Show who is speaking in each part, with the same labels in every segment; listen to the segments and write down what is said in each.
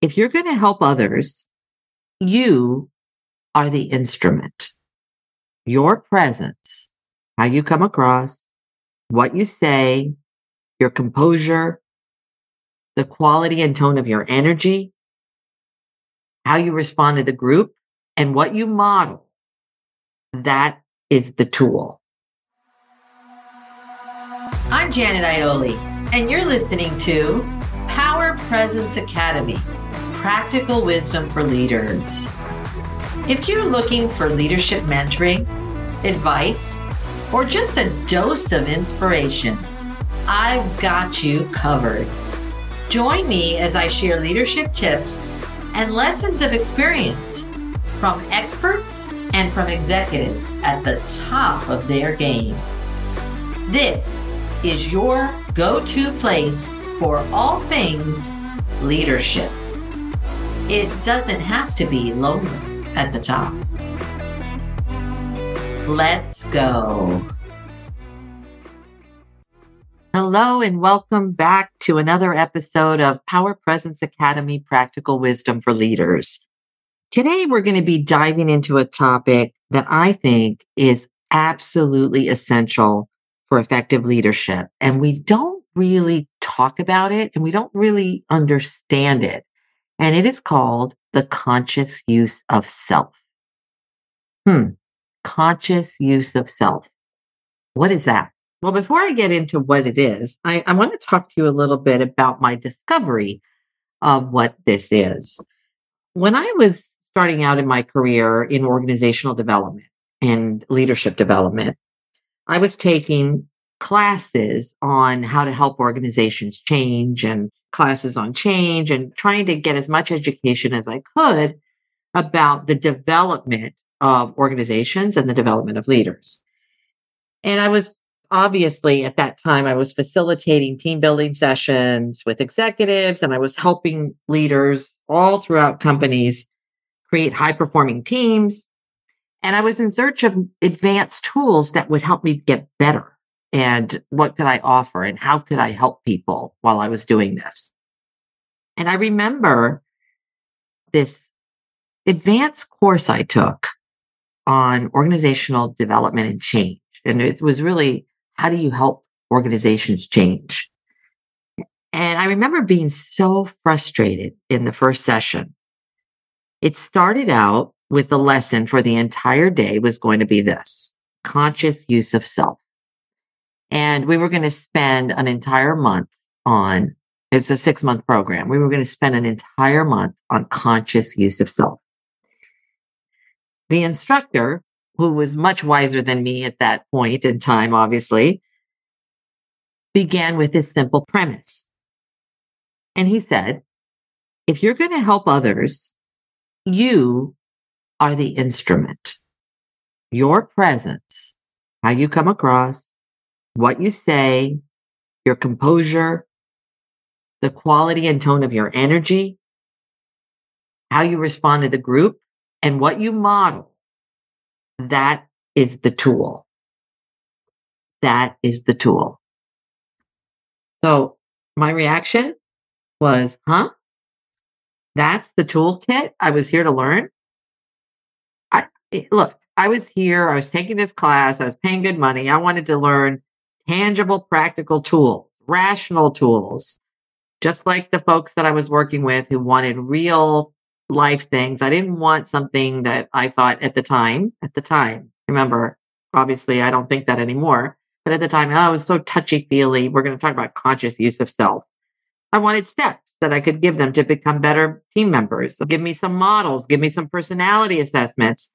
Speaker 1: if you're going to help others, you are the instrument. Your presence, how you come across, what you say, your composure, the quality and tone of your energy, how you respond to the group, and what you model. That is the tool. I'm Janet Ioli, and you're listening to Power Presence Academy Practical Wisdom for Leaders. If you're looking for leadership mentoring, advice, or just a dose of inspiration, I've got you covered. Join me as I share leadership tips and lessons of experience from experts and from executives at the top of their game. This is your go to place for all things leadership. It doesn't have to be lonely at the top. Let's go. Hello, and welcome back to another episode of Power Presence Academy Practical Wisdom for Leaders. Today, we're going to be diving into a topic that I think is absolutely essential for effective leadership. And we don't really talk about it and we don't really understand it. And it is called the conscious use of self. Hmm. Conscious use of self. What is that? Well, before I get into what it is, I, I want to talk to you a little bit about my discovery of what this is. When I was starting out in my career in organizational development and leadership development, I was taking classes on how to help organizations change and classes on change and trying to get as much education as I could about the development of organizations and the development of leaders. And I was obviously at that time I was facilitating team building sessions with executives and I was helping leaders all throughout companies create high performing teams. And I was in search of advanced tools that would help me get better. And what could I offer and how could I help people while I was doing this? And I remember this advanced course I took on organizational development and change. And it was really how do you help organizations change? And I remember being so frustrated in the first session. It started out with the lesson for the entire day was going to be this conscious use of self. And we were going to spend an entire month on, it's a six month program. We were going to spend an entire month on conscious use of self. The instructor who was much wiser than me at that point in time, obviously, began with this simple premise. And he said, if you're going to help others, you are the instrument. Your presence, how you come across, what you say, your composure, the quality and tone of your energy, how you respond to the group, and what you model that is the tool. That is the tool. So my reaction was, huh? That's the toolkit I was here to learn. I look, I was here, I was taking this class, I was paying good money. I wanted to learn tangible, practical tools, rational tools, just like the folks that I was working with who wanted real life things. I didn't want something that I thought at the time, at the time, remember, obviously I don't think that anymore, but at the time, oh, I was so touchy feely. We're going to talk about conscious use of self. I wanted steps that I could give them to become better team members. Give me some models, give me some personality assessments.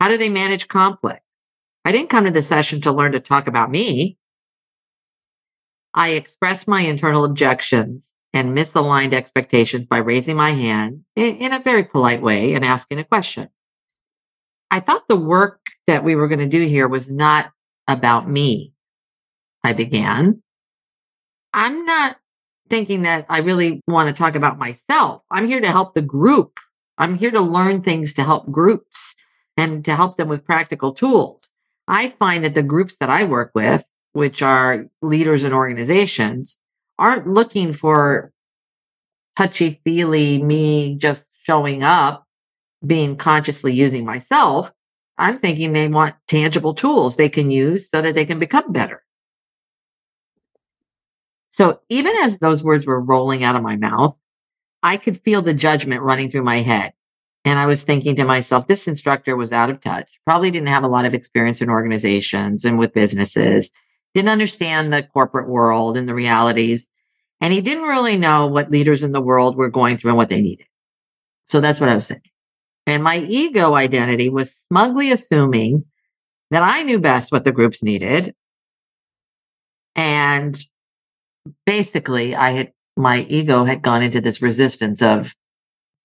Speaker 1: How do they manage conflict? I didn't come to the session to learn to talk about me. I expressed my internal objections and misaligned expectations by raising my hand in, a very polite way and asking a question. I thought the work that we were going to do here was not about me. I began. I'm not thinking that I really want to talk about myself. I'm here to help the group. I'm here to learn things to help groups and to help them with practical tools. I find that the groups that I work with, which are leaders and organizations, aren't looking for touchy feely me just showing up, being consciously using myself. I'm thinking they want tangible tools they can use so that they can become better. So even as those words were rolling out of my mouth, I could feel the judgment running through my head. And I was thinking to myself, this instructor was out of touch, probably didn't have a lot of experience in organizations and with businesses, didn't understand the corporate world and the realities. And he didn't really know what leaders in the world were going through and what they needed. So that's what I was saying. And my ego identity was smugly assuming that I knew best what the groups needed. And basically, I had my ego had gone into this resistance of,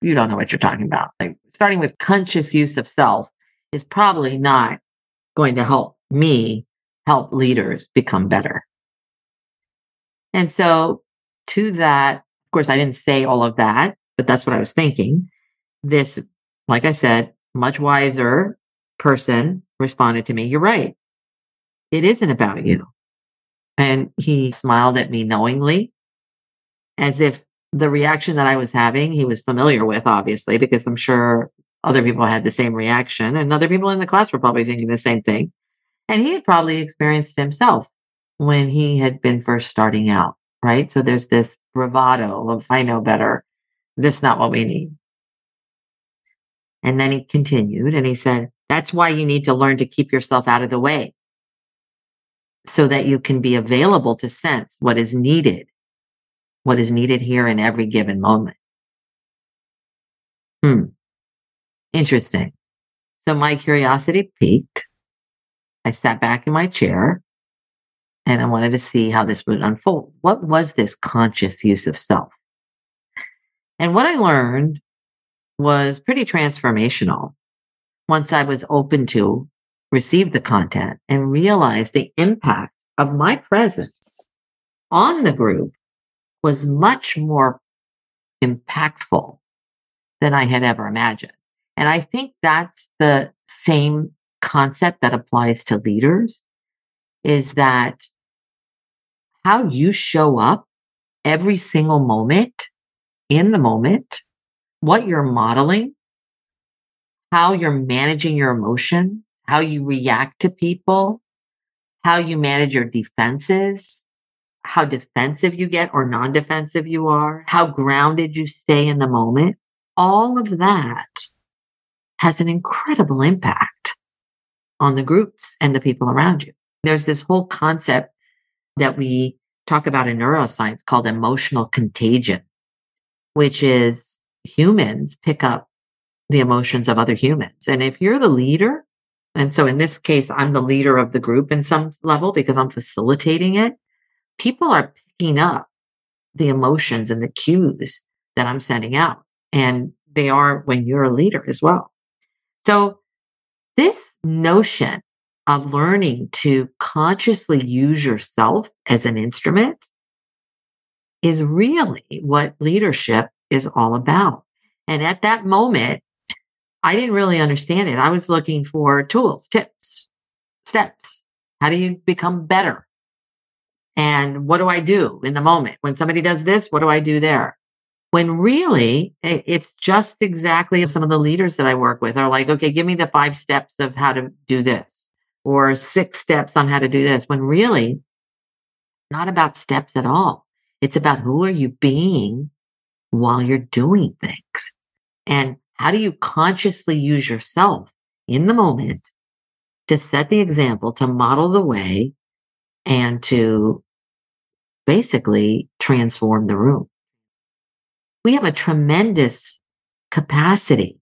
Speaker 1: you don't know what you're talking about. Like starting with conscious use of self is probably not going to help me help leaders become better. And so to that, of course, I didn't say all of that, but that's what I was thinking. This, like I said, much wiser person responded to me, You're right. It isn't about you. And he smiled at me knowingly as if the reaction that I was having, he was familiar with, obviously, because I'm sure other people had the same reaction and other people in the class were probably thinking the same thing. And he had probably experienced it himself when he had been first starting out, right? So there's this bravado of, I know better. This is not what we need. And then he continued and he said, that's why you need to learn to keep yourself out of the way so that you can be available to sense what is needed what is needed here in every given moment. Hmm. Interesting. So my curiosity piqued. I sat back in my chair and I wanted to see how this would unfold. What was this conscious use of self? And what I learned was pretty transformational once I was open to receive the content and realize the impact of my presence on the group was much more impactful than I had ever imagined. And I think that's the same concept that applies to leaders is that how you show up every single moment in the moment, what you're modeling, how you're managing your emotions, how you react to people, how you manage your defenses, how defensive you get or non defensive you are, how grounded you stay in the moment, all of that has an incredible impact on the groups and the people around you. There's this whole concept that we talk about in neuroscience called emotional contagion, which is humans pick up the emotions of other humans. And if you're the leader, and so in this case, I'm the leader of the group in some level because I'm facilitating it people are picking up the emotions and the cues that I'm sending out. And they are when you're a leader as well. So this notion of learning to consciously use yourself as an instrument is really what leadership is all about. And at that moment, I didn't really understand it. I was looking for tools, tips, steps. How do you become better? And what do I do in the moment? When somebody does this, what do I do there? When really it's just exactly some of the leaders that I work with are like, okay, give me the five steps of how to do this or six steps on how to do this. When really it's not about steps at all. It's about who are you being while you're doing things and how do you consciously use yourself in the moment to set the example, to model the way and to basically transform the room. We have a tremendous capacity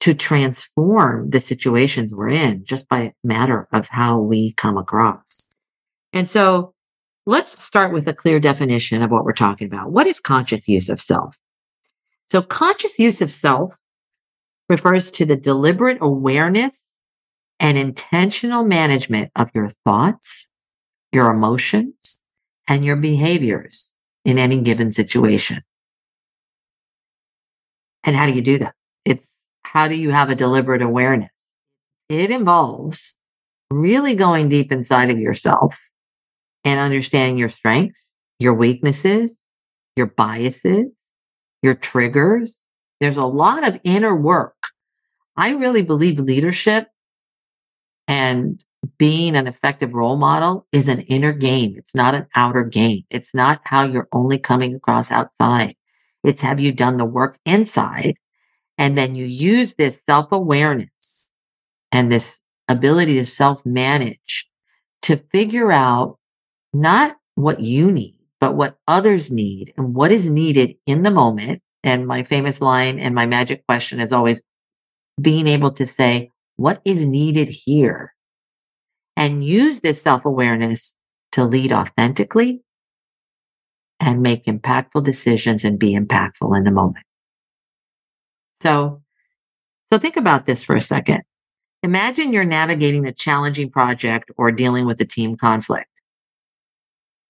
Speaker 1: to transform the situations we're in just by matter of how we come across. And so let's start with a clear definition of what we're talking about. What is conscious use of self? So conscious use of self refers to the deliberate awareness and intentional management of your thoughts, your emotions, and your behaviors in any given situation. And how do you do that? It's how do you have a deliberate awareness? It involves really going deep inside of yourself and understanding your strengths, your weaknesses, your biases, your triggers. There's a lot of inner work. I really believe leadership and being an effective role model is an inner game. It's not an outer game. It's not how you're only coming across outside. It's have you done the work inside? And then you use this self awareness and this ability to self manage to figure out not what you need, but what others need and what is needed in the moment. And my famous line and my magic question is always being able to say, what is needed here? And use this self awareness to lead authentically and make impactful decisions and be impactful in the moment. So, so think about this for a second. Imagine you're navigating a challenging project or dealing with a team conflict.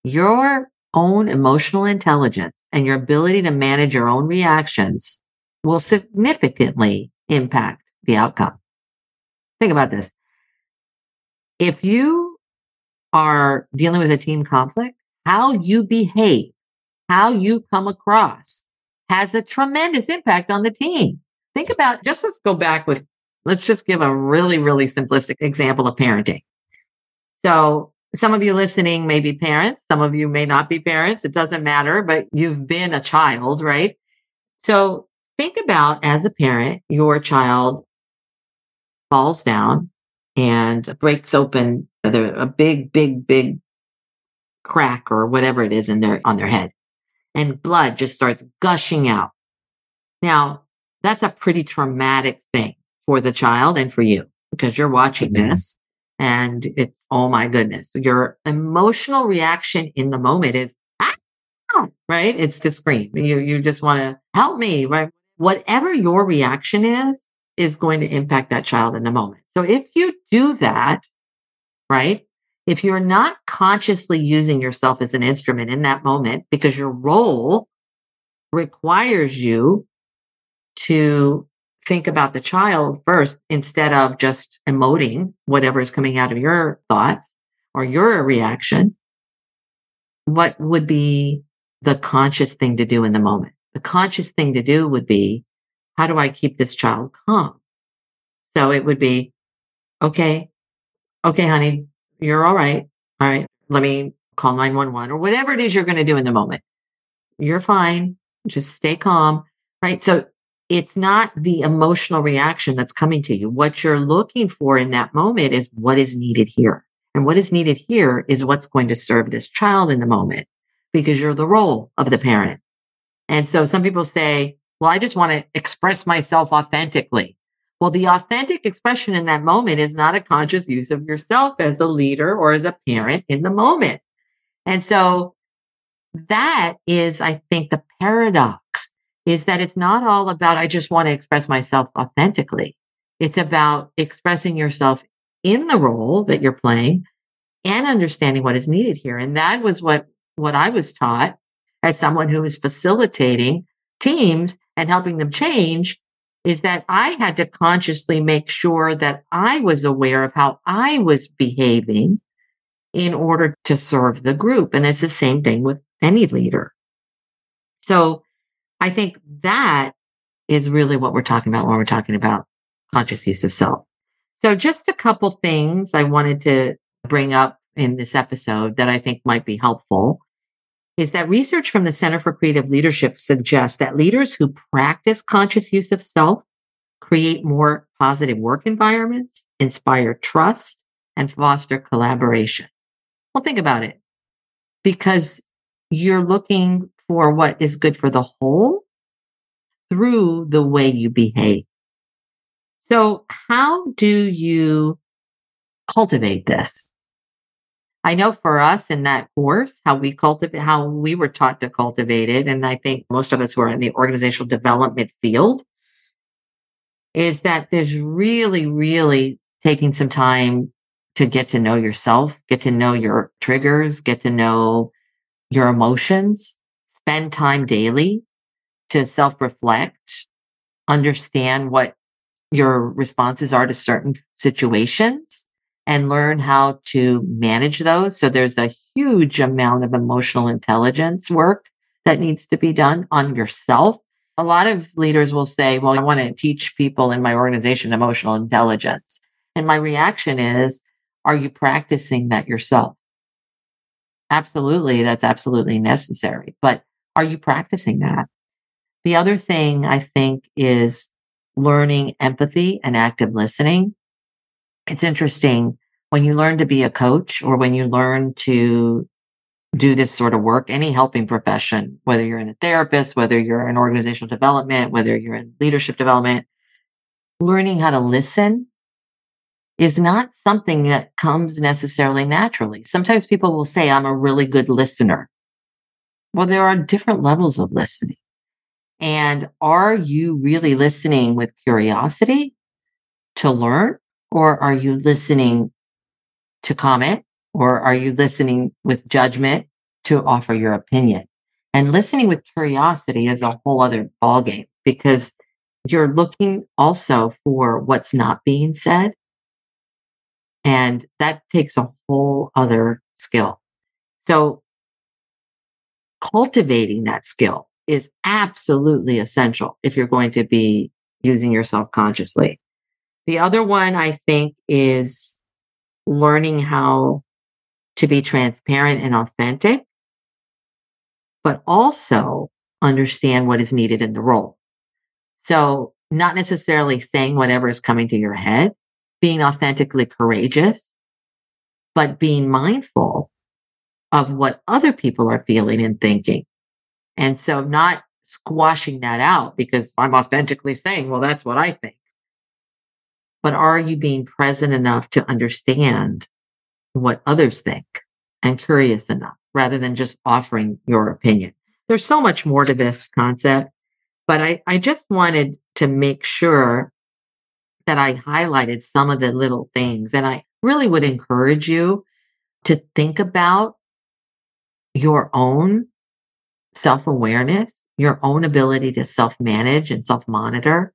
Speaker 1: Your own emotional intelligence and your ability to manage your own reactions will significantly impact the outcome. Think about this. If you are dealing with a team conflict, how you behave, how you come across has a tremendous impact on the team. Think about just let's go back with, let's just give a really, really simplistic example of parenting. So some of you listening may be parents. Some of you may not be parents. It doesn't matter, but you've been a child, right? So think about as a parent, your child falls down and breaks open a big, big, big crack or whatever it is in their, on their head and blood just starts gushing out. Now that's a pretty traumatic thing for the child and for you because you're watching mm-hmm. this and it's, oh my goodness, your emotional reaction in the moment is, ah, right? It's to scream. You, you just want to help me, right? Whatever your reaction is, is going to impact that child in the moment. So if you do that, right? If you're not consciously using yourself as an instrument in that moment because your role requires you to think about the child first instead of just emoting whatever is coming out of your thoughts or your reaction. What would be the conscious thing to do in the moment? The conscious thing to do would be, how do I keep this child calm? So it would be, okay, okay, honey, you're all right. All right. Let me call 911 or whatever it is you're going to do in the moment. You're fine. Just stay calm. Right. So it's not the emotional reaction that's coming to you. What you're looking for in that moment is what is needed here. And what is needed here is what's going to serve this child in the moment because you're the role of the parent. And so some people say, well, I just want to express myself authentically. Well, the authentic expression in that moment is not a conscious use of yourself as a leader or as a parent in the moment. And so that is, I think, the paradox is that it's not all about, I just want to express myself authentically. It's about expressing yourself in the role that you're playing and understanding what is needed here. And that was what, what I was taught as someone who was facilitating teams and helping them change is that I had to consciously make sure that I was aware of how I was behaving in order to serve the group. And it's the same thing with any leader. So I think that is really what we're talking about when we're talking about conscious use of self. So just a couple things I wanted to bring up in this episode that I think might be helpful is that research from the Center for Creative Leadership suggests that leaders who practice conscious use of self create more positive work environments, inspire trust, and foster collaboration. Well, think about it because you're looking for what is good for the whole through the way you behave. So how do you cultivate this? I know for us in that course, how we cultivate, how we were taught to cultivate it. And I think most of us who are in the organizational development field is that there's really, really taking some time to get to know yourself, get to know your triggers, get to know your emotions, spend time daily to self reflect, understand what your responses are to certain situations and learn how to manage those. So there's a huge amount of emotional intelligence work that needs to be done on yourself a lot of leaders will say, well, I want to teach people in my organization emotional intelligence. And my reaction is, are you practicing that yourself? Absolutely. That's absolutely necessary. But are you practicing that? The other thing I think is learning empathy and active listening. It's interesting when you learn to be a coach or when you learn to do this sort of work, any helping profession, whether you're in a therapist, whether you're in organizational development, whether you're in leadership development, learning how to listen is not something that comes necessarily naturally. Sometimes people will say, I'm a really good listener. Well, there are different levels of listening. And are you really listening with curiosity to learn? Or are you listening to comment? Or are you listening with judgment to offer your opinion? And listening with curiosity is a whole other ballgame because you're looking also for what's not being said. And that takes a whole other skill. So cultivating that skill is absolutely essential if you're going to be using yourself consciously. The other one I think is learning how to be transparent and authentic, but also understand what is needed in the role. So not necessarily saying whatever is coming to your head, being authentically courageous, but being mindful of what other people are feeling and thinking. And so not squashing that out because I'm authentically saying, well, that's what I think. But are you being present enough to understand what others think and curious enough rather than just offering your opinion. There's so much more to this concept, but I, I just wanted to make sure that I highlighted some of the little things. And I really would encourage you to think about your own self awareness, your own ability to self manage and self monitor,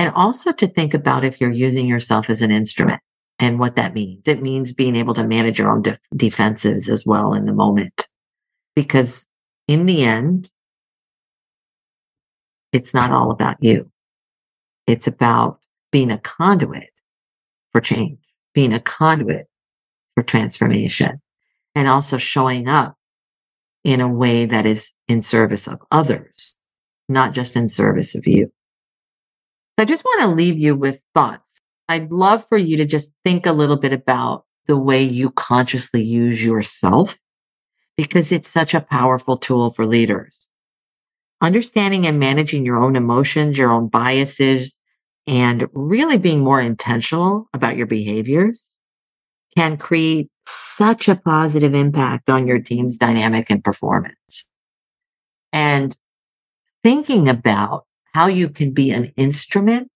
Speaker 1: and also to think about if you're using yourself as an instrument and what that means. It means being able to manage your own def- defenses as well in the moment. Because in the end, it's not all about you. It's about being a conduit for change, being a conduit for transformation, and also showing up in a way that is in service of others, not just in service of you. I just want to leave you with thoughts I'd love for you to just think a little bit about the way you consciously use yourself because it's such a powerful tool for leaders. Understanding and managing your own emotions, your own biases, and really being more intentional about your behaviors can create such a positive impact on your team's dynamic and performance. And thinking about how you can be an instrument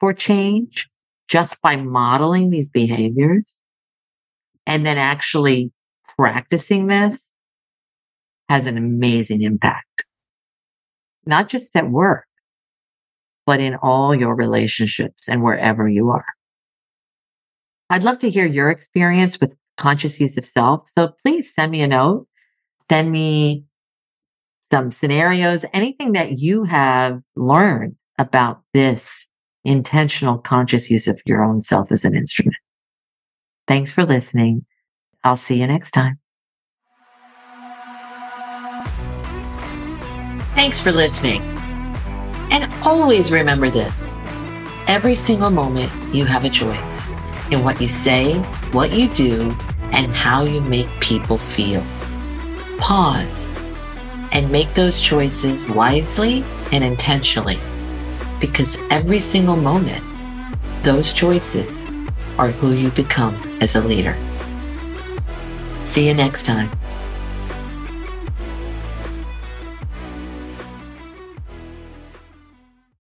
Speaker 1: for change just by modeling these behaviors and then actually practicing this has an amazing impact. Not just at work, but in all your relationships and wherever you are. I'd love to hear your experience with conscious use of self. So please send me a note, send me some scenarios, anything that you have learned about this intentional, conscious use of your own self as an instrument. Thanks for listening. I'll see you next time. Thanks for listening. And always remember this every single moment you have a choice in what you say, what you do, and how you make people feel. Pause and make those choices wisely and intentionally because every single moment, those choices are who you become as a leader. See you next time.